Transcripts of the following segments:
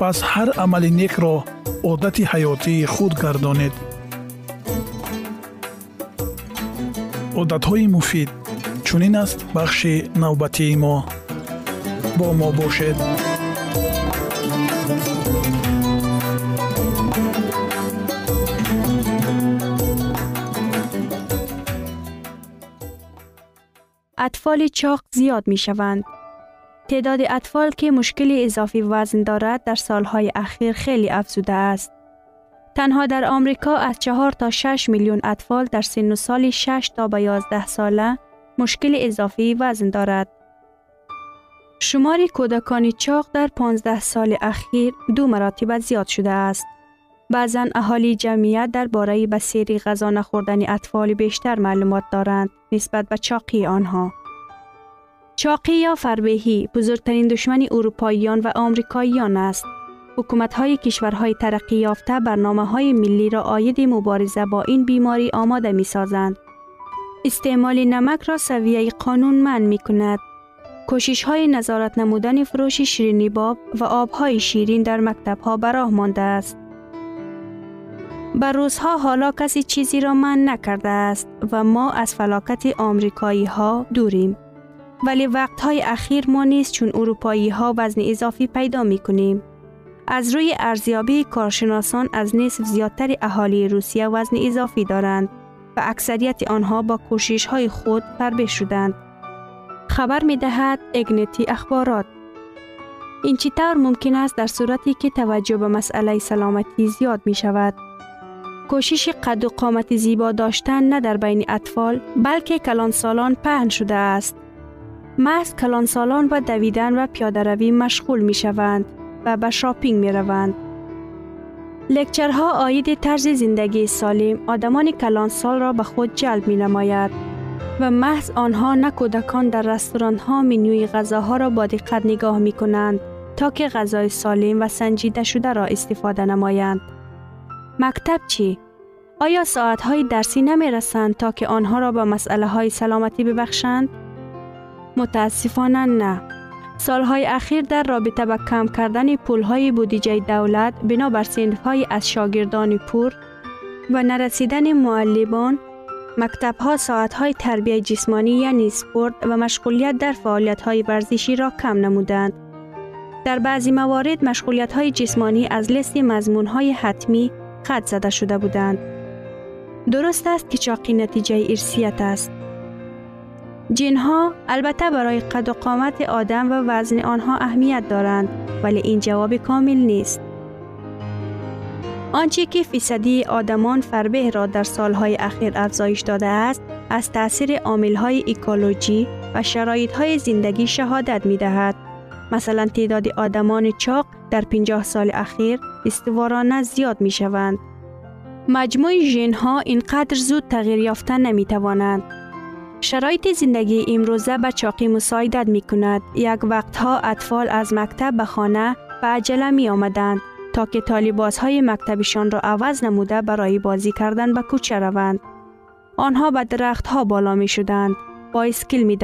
пас ҳар амали некро одати ҳаётии худ гардонед одатҳои муфид чунин аст бахши навбатии мо бо мо бошед اطفال چاق زیاد می شوند. تعداد اطفال که مشکل اضافی وزن دارد در سالهای اخیر خیلی افزوده است. تنها در آمریکا از 4 تا 6 میلیون اطفال در سن و سال 6 تا به 11 ساله مشکل اضافی وزن دارد. شمار کودکان چاق در 15 سال اخیر دو مراتب زیاد شده است. بعضا اهالی جمعیت درباره بسیری غذا نخوردن اطفال بیشتر معلومات دارند نسبت به چاقی آنها. چاقی یا فربهی بزرگترین دشمن اروپاییان و آمریکاییان است. حکومت های کشورهای ترقی یافته برنامه های ملی را آید مبارزه با این بیماری آماده می سازند. استعمال نمک را سویه قانون من می کند. کوشش های نظارت نمودن فروش شیرینی باب و آبهای شیرین در مکتب ها براه مانده است. بر روزها حالا کسی چیزی را من نکرده است و ما از فلاکت آمریکایی ها دوریم. ولی وقتهای اخیر ما نیست چون اروپایی ها وزن اضافی پیدا می کنیم. از روی ارزیابی کارشناسان از نصف زیادتر اهالی روسیه وزن اضافی دارند و اکثریت آنها با کوشش های خود فربه شدند. خبر می دهد اگنتی اخبارات این چطور ممکن است در صورتی که توجه به مسئله سلامتی زیاد می شود؟ کوشش قد و قامت زیبا داشتن نه در بین اطفال بلکه کلانسالان پهن شده است. محض کلانسالان و دویدن و پیاده روی مشغول می شوند و به شاپینگ می روند. لکچرها آید طرز زندگی سالم آدمان کلانسال را به خود جلب می نماید و محض آنها نه کودکان در رستوران ها منوی غذاها را با دقت نگاه می کنند تا که غذای سالم و سنجیده شده را استفاده نمایند. مکتب چی؟ آیا ساعت های درسی نمی رسند تا که آنها را به مسئله های سلامتی ببخشند؟ متاسفانه نه. سالهای اخیر در رابطه با کم کردن پولهای بودجه دولت بنابر های از شاگردان پور و نرسیدن معلمان مکتب ها ساعت های تربیه جسمانی یعنی سپورت و مشغولیت در فعالیت های ورزشی را کم نمودند. در بعضی موارد مشغولیت های جسمانی از لست مضمون های حتمی خط زده شده بودند. درست است که چاقی نتیجه ارسیت است. جنها البته برای قد و قامت آدم و وزن آنها اهمیت دارند ولی این جواب کامل نیست. آنچه که فیصدی آدمان فربه را در سالهای اخیر افزایش داده است از تاثیر های اکولوژی و های زندگی شهادت می دهد. مثلا تعداد آدمان چاق در 50 سال اخیر استوارانه زیاد می شوند. مجموع ها اینقدر زود تغییر یافتن نمی توانند. شرایط زندگی امروزه به چاقی مساعدت می کند. یک وقتها اطفال از مکتب به خانه به عجله می آمدند تا که طالباز های مکتبشان را عوض نموده برای بازی کردن به کوچه روند. آنها به درخت ها بالا می شدند. با اسکیل می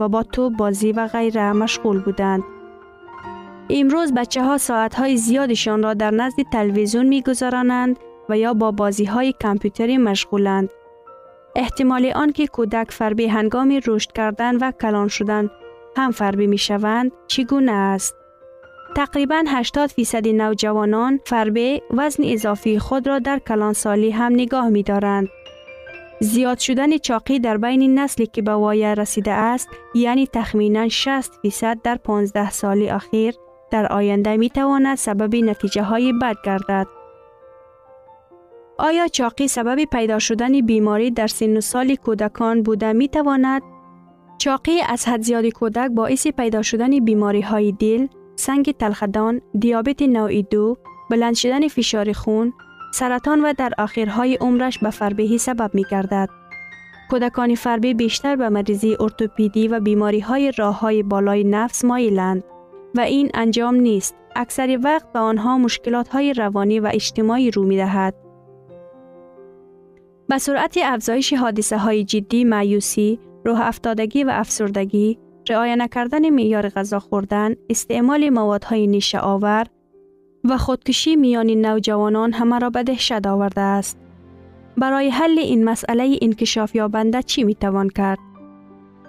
و با توپ بازی و غیره مشغول بودند. امروز بچه ها ساعت های زیادشان را در نزد تلویزیون می گذارانند و یا با بازی های کامپیوتری مشغولند. احتمال آن که کودک فربی هنگام رشد کردن و کلان شدن هم فربی می شوند چگونه است؟ تقریبا 80 فیصد نوجوانان فربه وزن اضافی خود را در کلانسالی هم نگاه می دارند. زیاد شدن چاقی در بین نسلی که به وایه رسیده است یعنی تخمینا 60 فیصد در 15 سال اخیر در آینده می تواند سبب نتیجه های بد گردد. آیا چاقی سبب پیدا شدن بیماری در سن و سال کودکان بوده می تواند؟ چاقی از حد زیاد کودک باعث پیدا شدن بیماری های دل، سنگ تلخدان، دیابت نوع دو، بلند شدن فشار خون، سرطان و در آخرهای عمرش به فربهی سبب می گردد. کودکان فربه بیشتر به مریضی ارتوپیدی و بیماری های راه های بالای نفس مایلند و این انجام نیست. اکثر وقت به آنها مشکلات های روانی و اجتماعی رو می دهد. به سرعت افزایش حادثه های جدی معیوسی، روح افتادگی و افسردگی، رعایت نکردن معیار غذا خوردن، استعمال موادهای نیشه آور و خودکشی میان نوجوانان همه را به دهشت آورده است. برای حل این مسئله انکشاف یابنده چی می توان کرد؟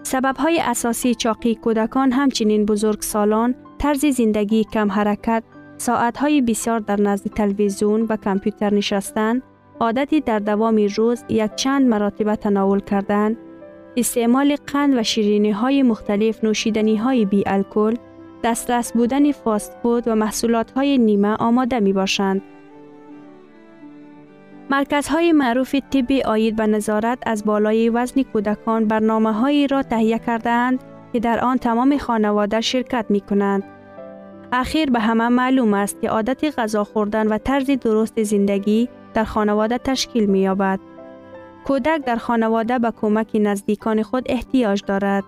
سبب های اساسی چاقی کودکان همچنین بزرگ سالان، طرز زندگی کم حرکت، ساعت های بسیار در نزد تلویزیون و کامپیوتر نشستن، عادتی در دوام روز یک چند مراتب تناول کردن، استعمال قند و شیرینی های مختلف نوشیدنی های بی الکل، دسترس بودن فاست فود و محصولات های نیمه آماده می باشند. مرکزهای معروف طبی آید به نظارت از بالای وزن کودکان برنامه هایی را تهیه کردند که در آن تمام خانواده شرکت می کنند. اخیر به همه معلوم است که عادت غذا خوردن و طرز درست زندگی در خانواده تشکیل می یابد. کودک در خانواده به کمک نزدیکان خود احتیاج دارد.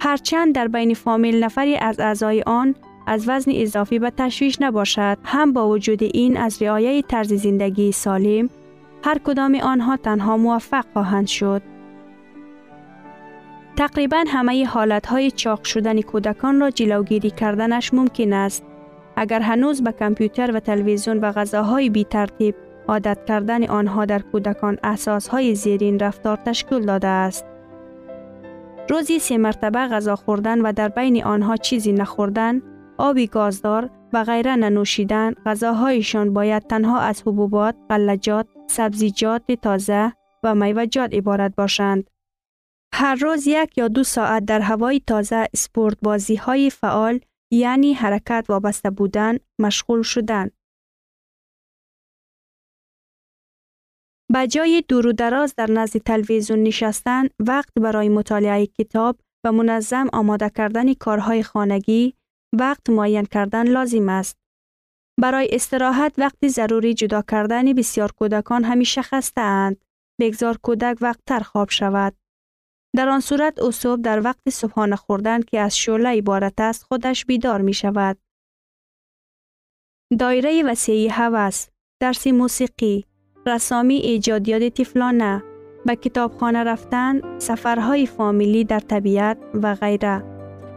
هرچند در بین فامیل نفری از اعضای آن از وزن اضافی به تشویش نباشد هم با وجود این از رعایت طرز زندگی سالم هر کدام آنها تنها موفق خواهند شد. تقریبا همه های چاق شدن کودکان را جلوگیری کردنش ممکن است. اگر هنوز به کامپیوتر و تلویزیون و غذاهای بی ترتیب عادت کردن آنها در کودکان های زیرین رفتار تشکیل داده است. روزی سه مرتبه غذا خوردن و در بین آنها چیزی نخوردن، آبی گازدار و غیره ننوشیدن، غذاهایشان باید تنها از حبوبات، غلجات، سبزیجات تازه و میوجات عبارت باشند. هر روز یک یا دو ساعت در هوای تازه سپورت بازی های فعال یعنی حرکت وابسته بودن مشغول شدن. به جای دور و دراز در نزد تلویزیون نشستن وقت برای مطالعه کتاب و منظم آماده کردن کارهای خانگی وقت معین کردن لازم است. برای استراحت وقتی ضروری جدا کردن بسیار کودکان همیشه خسته اند. بگذار کودک وقت تر خواب شود. در آن صورت اصوب در وقت صبحانه خوردن که از شعله عبارت است خودش بیدار می شود. دایره وسیعی هوس، درس موسیقی، رسامی ایجادیات تفلانه، به کتابخانه رفتن، سفرهای فامیلی در طبیعت و غیره.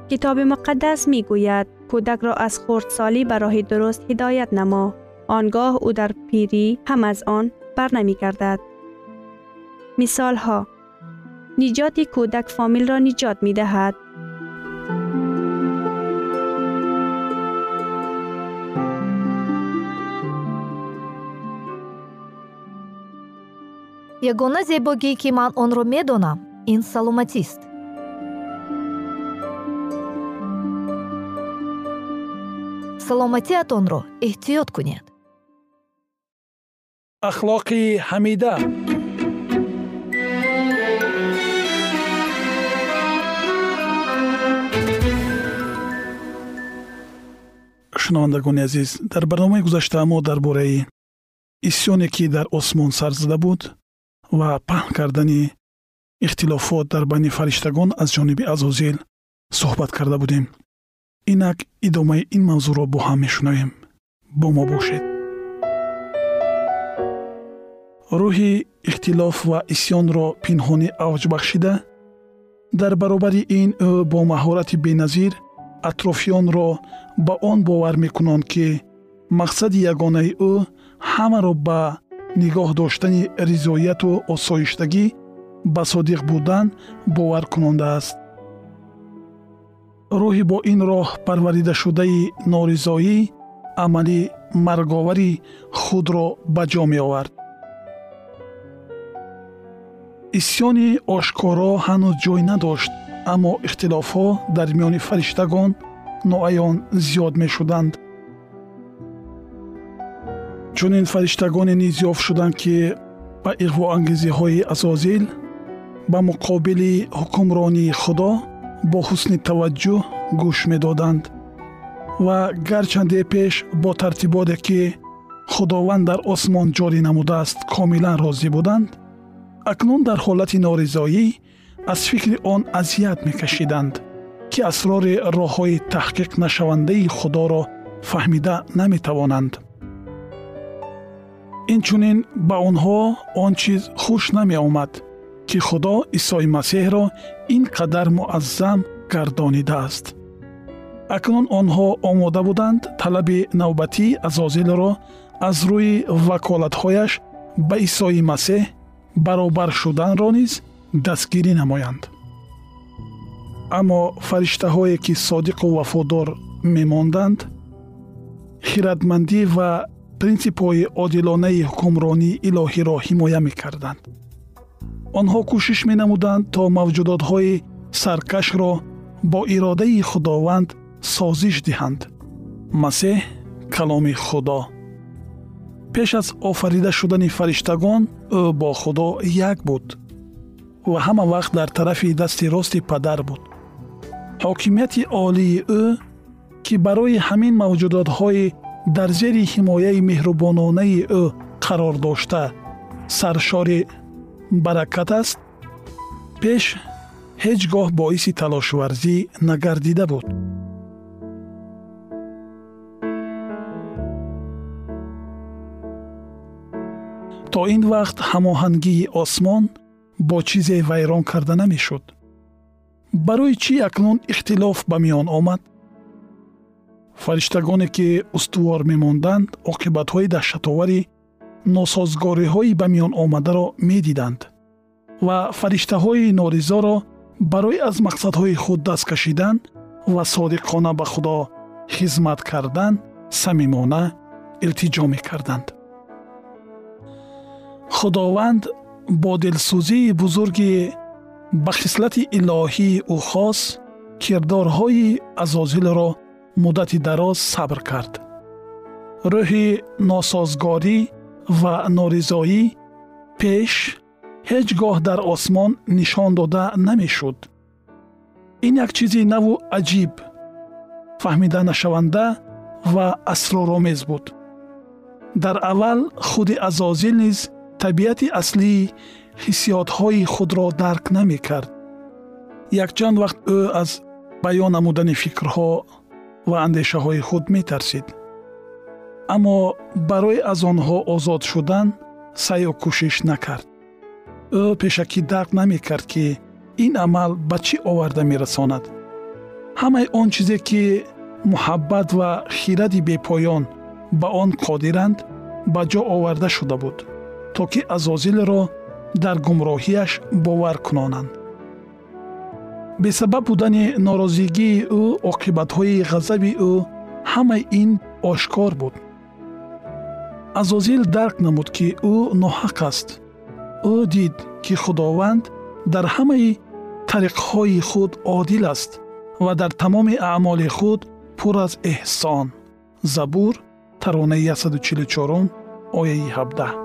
کتاب مقدس می گوید کودک را از خردسالی به راه درست هدایت نما آنگاه او در پیری هم از آن بر نمی گردد. مثال ها ниҷоти кӯдак фомилро ниҷот медаҳад ягона зебогӣ ки ман онро медонам ин саломатист. Саломатиатонро эҳтиёт кунед. Ахлоқи ҳамида. Шунавандагони азиз дар барномаи гузашта мо дар бораи исьёне ки дар осмон сар зада буд ва паҳн кардани ихтилофот дар байни фариштагон аз ҷониби азозил суҳбат карда будем. Инак идомаи ин мавзӯъро бо ҳам мешунавем. Бо мо бошед. Рӯҳи ихтилоф ва исьёнро пинҳонӣ авҷ бахшида дар баробари ин ӯ бо маҳорати беназир атрофиёнро ба он бовар мекунанд ки мақсади ягонаи ӯ ҳамаро ба нигоҳ доштани ризояту осоиштагӣ ба содиқ будан боваркунонда аст. Рӯҳи бо ин роҳ парваридашудаи норизоӣ амали марговари худро ба ҷо меовард. Исьёни ошкоро ҳанӯз ҷой надошт аммо ихтилофҳо дар миёни фариштагон ноаён зиёд мешуданд. Чунин фариштагоне низ ёфт шуданд ки ба иғвоангезиҳои азозил ба муқобили ҳукмронии худо бо ҳусни таваҷҷӯҳ гӯш медоданд ва гарчанде пеш бо тартиботе ки худованд дар осмон ҷорӣ намудааст комилан розӣ буданд акнун дар ҳолати норизоӣ аз фикри он азият мекашиданд ки асрори роҳҳои таҳқиқнашавандаи худоро фаҳмида наметавонанд. Инчунин ба онҳо он чиз хуш намеомад ки худо исои масеҳро ин қадар муаззам гардонидааст. Акнун онҳо омода буданд талаби навбатии азозилро аз рӯи ваколатҳояш ба исои масеҳ баробар шуданро низ дастгирӣ намоянд. Аммо фариштаҳое ки содиқу вафодор мемонданд хиратмандӣ ва принсипҳои одилонаи ҳукмронии илоҳиро ҳимоя мекарданд. Онҳо кӯшиш менамуданд то мавҷудотҳои саркашро бо иродаи худованд созиш диҳанд. Масеҳ каломи худо. Пеш аз офарида шудани фариштагон ӯ бо худо як буд ва ҳама вақт дар тарафи дасти рости падар буд. Ҳокимияти олии ӯ ки барои ҳамин мавҷудотҳои дар зери ҳимояи меҳрубононаи ӯ қарор дошта саршори баракат аст пеш ҳеҷ гоҳ боиси талошварзӣ нагардида буд. То ин вақт ҳамоҳангии осмон бо чизе вайрон карда намешуд. Барои чӣ акнун ихтилоф ба миён омад? Фариштагоне ки устувор мемонданд оқибатҳои даҳшатовари носозгориҳои ба миён омадаро медиданд ва фариштаҳои норизоро барои аз мақсадҳои худ даст кашидан ва содиқона ба худо хизмат кардан самимона илтиҷо мекарданд. Худованд бо дилсӯзии бузурги ба хислати илоҳии ӯ хос кирдорҳои азозилро муддати дароз сабр кард. Рӯҳи носозгорӣ ва норизоӣ пеш ҳеҷ гоҳ дар осмон нишон дода намешуд. Ин як чизи наву аҷиб фаҳмида нашаванда ва асроромез буд. Дар аввал худи азозил низ табиати аслии ҳиссиётҳои худро дарк намекард. Якчанд вақт ӯ аз баён намудани фикрҳо ва андешаҳои худ метарсид. Аммо барои аз онҳо озод шудан сайю кӯшиш накард. Ӯ пешакӣ дарк намекард ки ин амал ба чӣ оварда мерасонад? Ҳамаи он чизе ки муҳаббат ва хиради бепоён ба он қодиранд ба ҷо оварда шуда буд то ки азозилро дар гумроҳияш бовар кунонанд. Бесабаб будани норозигии ӯ оқибатҳои ғазаби ӯ ҳамаи ин ошкор буд. Азозил дарк намуд ки ӯ ноҳақ аст. Ӯ дид ки худованд дар ҳамаи тариқҳои худ одил аст ва дар тамоми аъмоли худ пур аз эҳсон. Забур таронаи 144 ояи 17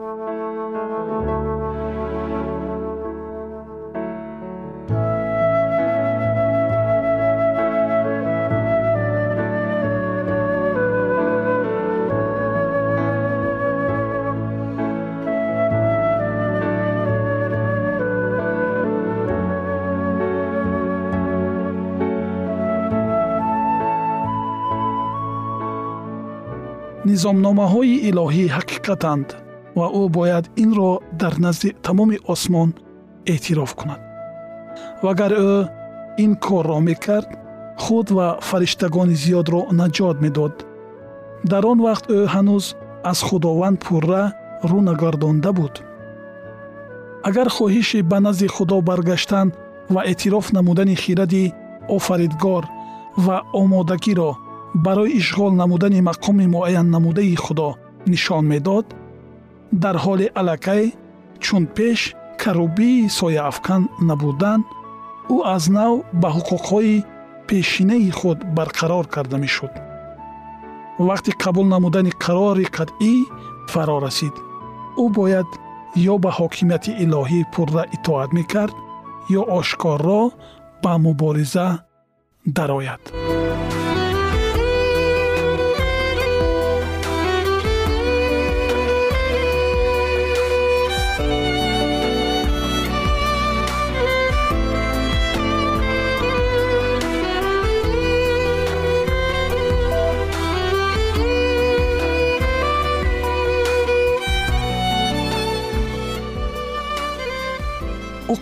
низомномаҳои илоҳӣ ҳақиқатанд ва ӯ бояд инро дар назди тамоми осмон эътироф кунад. Вагар ӯ ин корро мекард худ ва фариштагони зиёдро наҷот медод. Дар он вақт ӯ ҳанӯз аз худованд пурра рӯ нагардонда буд. Агар хоҳиши ба назди худо баргаштан ва эътироф намудани хиради офаридгор ва омодагиро барои ишғол намудани мақоми муайяннамудаи худо нишон медод дар ҳоли аллакай чун пеш карубии сояафкан набудан ӯ аз нав ба ҳуқуқҳои пешинаи худ барқарор карда мешуд. Вақти қабул намудани қарори қатъӣ фаро расид. Ӯ бояд ё ба ҳокимияти илоҳӣ пурра итоат мекард ё ошкорро ба мубориза дарояд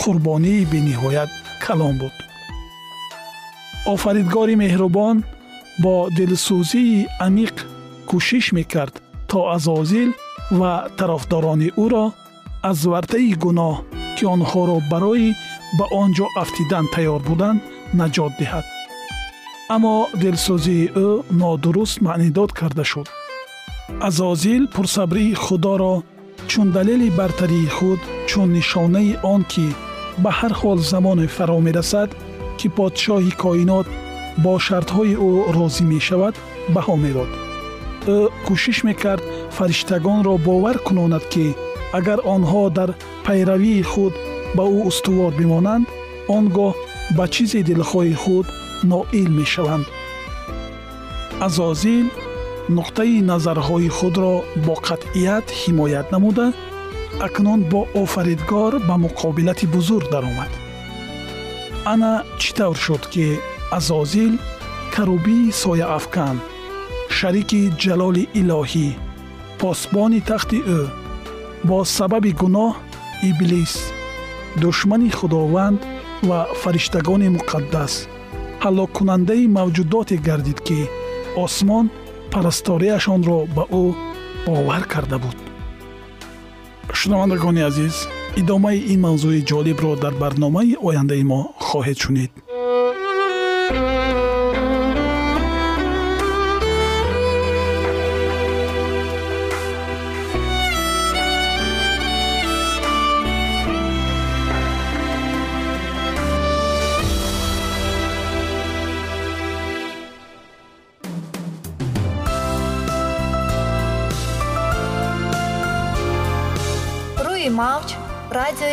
қурбонии бениҳоят калон буд офаридгори меҳрубон бо дилсӯзии амиқ кӯшиш мекард то азозил ва тарафдорони ӯро аз вартаи гуноҳ ки онҳоро барои ба он ҷо афтидан тайёр буданд наҷот диҳад. Аммо дилсӯзии ӯ нодуруст маънидод карда шуд. Азозил пурсабрии худоро чун далели бартарии худ чун нишонаи он ки ба ҳар ҳол замоне фаро мерасад ки подшоҳи коинот бо шартҳои ӯ розӣ мешавад баҳо медод ӯ кӯшиш мекард фариштагонро бовар кунонад ки агар онҳо дар пайравии худ ба ӯ устувор бимонанд он гоҳ ба чизи дилхоҳи худ ноил мешаванд. Азозил нуқтаи назарҳои худро бо қатъият ҳимоят намуда акнун бо офаридгор ба муқобилати бузург даромад. Ана чӣ тавр шуд ки азозил карубии сояафкан шарики ҷалоли илоҳӣ посбони тахти ӯ бо сабаби гуноҳ иблис душмани худованд ва фариштагони муқаддас ҳалоккунандаи мавҷудоте гардид ки осмон парасторияшонро ба ӯ бовар карда буд шунавандагони азиз идомаи ин мавзӯи ҷолибро дар барномаи ояндаи мо хоҳед шунид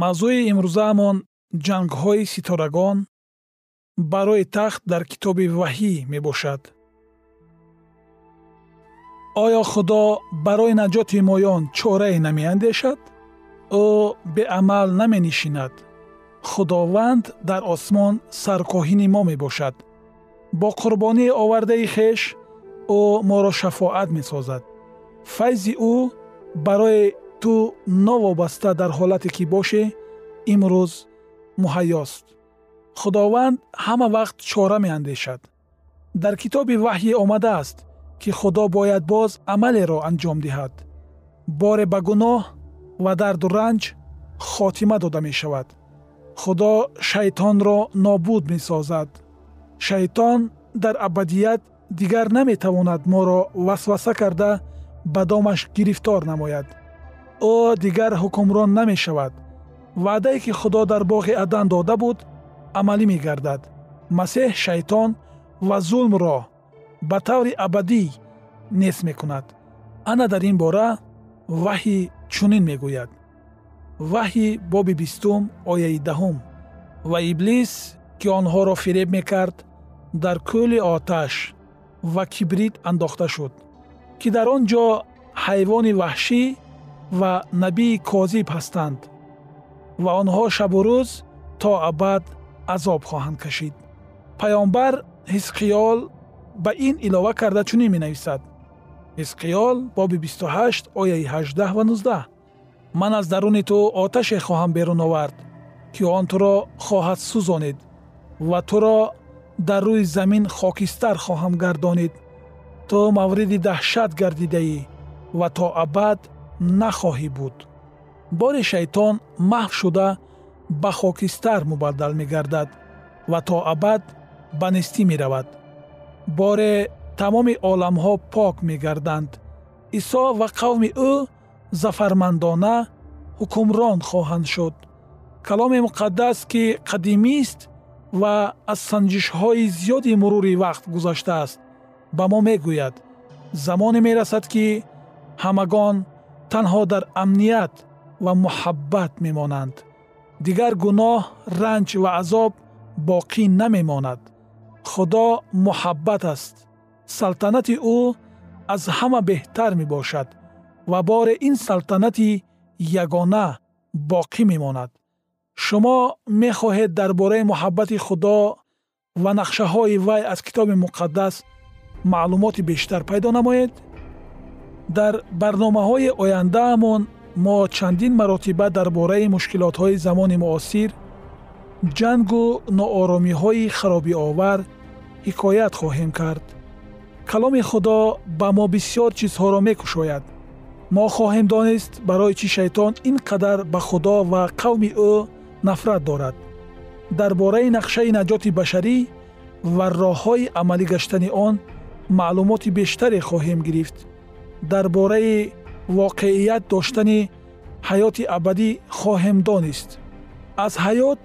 Мавзӯи имрӯзаамон ҷангҳои ситорагон барои тахт дар китоби ваҳӣ мебошад. Оё худо барои наҷоти моён чорае намеандешад? Ӯ беамал наменишинад. Худованд дар осмон саркоҳини мо мебошад. Бо қурбонии овардаи хеш ӯ моро шафоат месозад. Файзи ӯ барои ту новобаста дар ҳолате ки бошӣ имрӯз муҳайёст худованд ҳама вақт чора меандешад дар китоби ваҳйе омадааст ки худо бояд боз амалеро анҷом диҳад боре ба гуноҳ ва дарду ранҷ хотима дода мешавад худо шайтонро нобуд месозад шайтон дар абадият дигар наметавонад моро васваса карда ба домаш гирифтор намояд Ӯ дигар ҳукмрон намешавад. Ваъдае ки худо дар боғи адан дода буд амалӣ мегардад. Масеҳ шайтон ва зулмро ба таври абадӣ нест мекунад. Ана дар ин бора ваҳӣ чунин мегӯяд. Ваҳйи боби бистум ояи даҳум ва иблис ки онҳоро фиреб мекард дар кӯли оташ ва кибрит андохта шуд ки дар он ҷо ҳайвони ваҳшӣ ва набии козиб ҳастанд ва онҳо шабу рӯз то абад азоб хоҳанд кашид. Паёмбар ҳизқиёл ба ин илова карда чунин менависад. Ҳизқиёл боби 28 ояи 18 ва 19 ман аз даруни ту оташе хоҳам берун овард ки он туро хоҳад сӯзонид ва туро дар рӯи замин хокистар хоҳам гардонид ту мавриди даҳшат гардидаӣ ва то абад нахоҳӣ буд. Бори шайтон маҳв шуда ба хокистар мубаддал мегардад ва то абад ба нестӣ меравад. Боре тамоми оламҳо пок мегарданд. Исо ва қавми ӯ зафармандона ҳукмрон хоҳанд шуд. Каломи муқаддас ки қадимист ва аз санҷишҳои зиёди мурури вақт гузаштааст ба мо мегӯяд. Замоне мерасад ки ҳамагон танҳо дар амният ва муҳаббат мемонанд дигар гуноҳ ранҷ ва азоб боқӣ намемонад худо муҳаббат аст салтанати ӯ аз ҳама беҳтар мебошад ва боре ин салтанати ягона боқӣ мемонад шумо мехоҳед дар бораи муҳаббати худо ва нақшаҳои вай аз китоби муқаддас маълумоти бештар пайдо намоед дар барномаҳои ояндаамон мо чандин маротиба дар бораи мушкилотҳои замони муосир ҷангу нооромиҳои харобиовар ҳикоят хоҳем кард каломи худо ба мо бисьёр чизҳоро мекушояд мо хоҳем донист барои чӣ шайтон ин қадар ба худо ва қавми ӯ нафрат дорад дар бораи нақшаи наҷоти башарӣ ва роҳҳои амалӣ гаштани он маълумоти бештаре хоҳем гирифт Дар бораи воқеият доштани ҳаёти абадӣ хоҳем донист аз ҳаёт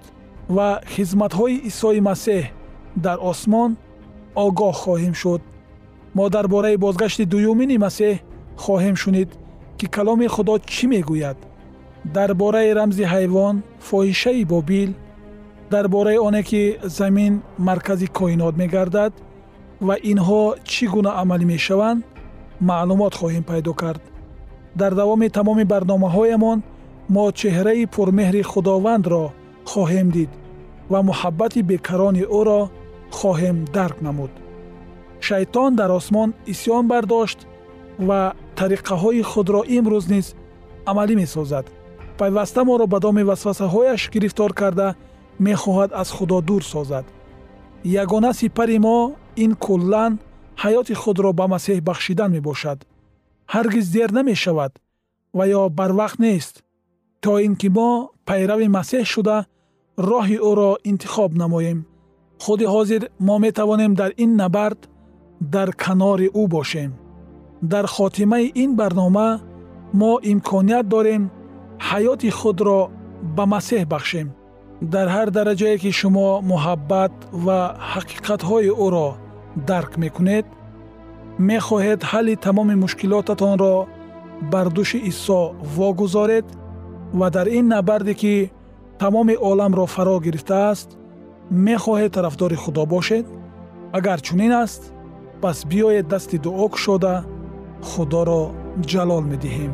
ва хизматҳои исои масеҳ дар осмон огоҳ хоҳем шуд. мо дар бораи бозгашти дуюмини масеҳ хоҳем шунид ки каломи худо чӣ мегӯяд? дар бораи рамзи ҳайвон фоҳишаи бобил дар бораи оне ки замин маркази коинот мегардад ва инҳо чӣ гуна амалӣ мешаванд маълумот хоҳем пайдо кард. Дар давоми тамоми барномаҳоямон мо чеҳраи пурмеҳри худовандро хоҳем дид ва муҳаббати бекарони ӯро хоҳем дарк намуд. Шайтон дар осмон исьён бардошт ва тариқаҳои худро имрӯз низ амалӣ месозад. Пайваста моро ба доми васвасаҳояш гирифтор карда мехоҳад аз худо дур созад. Ягона сипари мо ин куллан ҳаёти худро ба масеҳ бахшидан мебошад. ҳаргиз дер намешавад ва ё барвақт нест то ин ки мо пайрави масеҳ шуда роҳи ӯро интихоб намоем. Худи ҳозир мо метавонем дар ин набард дар канори ӯ бошем. Дар хотимаи ин барнома мо имконият дорем ҳаёти худро ба масеҳ бахшем. Дар ҳар дараҷае ки шумо муҳаббат ва ҳақиқатҳои ӯро дарк мекунед мехоҳед ҳалли тамоми мушкилотатонро бар дӯши исо вогузоред ва дар ин набарде ки тамоми оламро фаро гирифтааст мехоҳед тарафдори худо бошед агар чунин аст пас биёед дасти дуо кушода худоро ҷалол медиҳем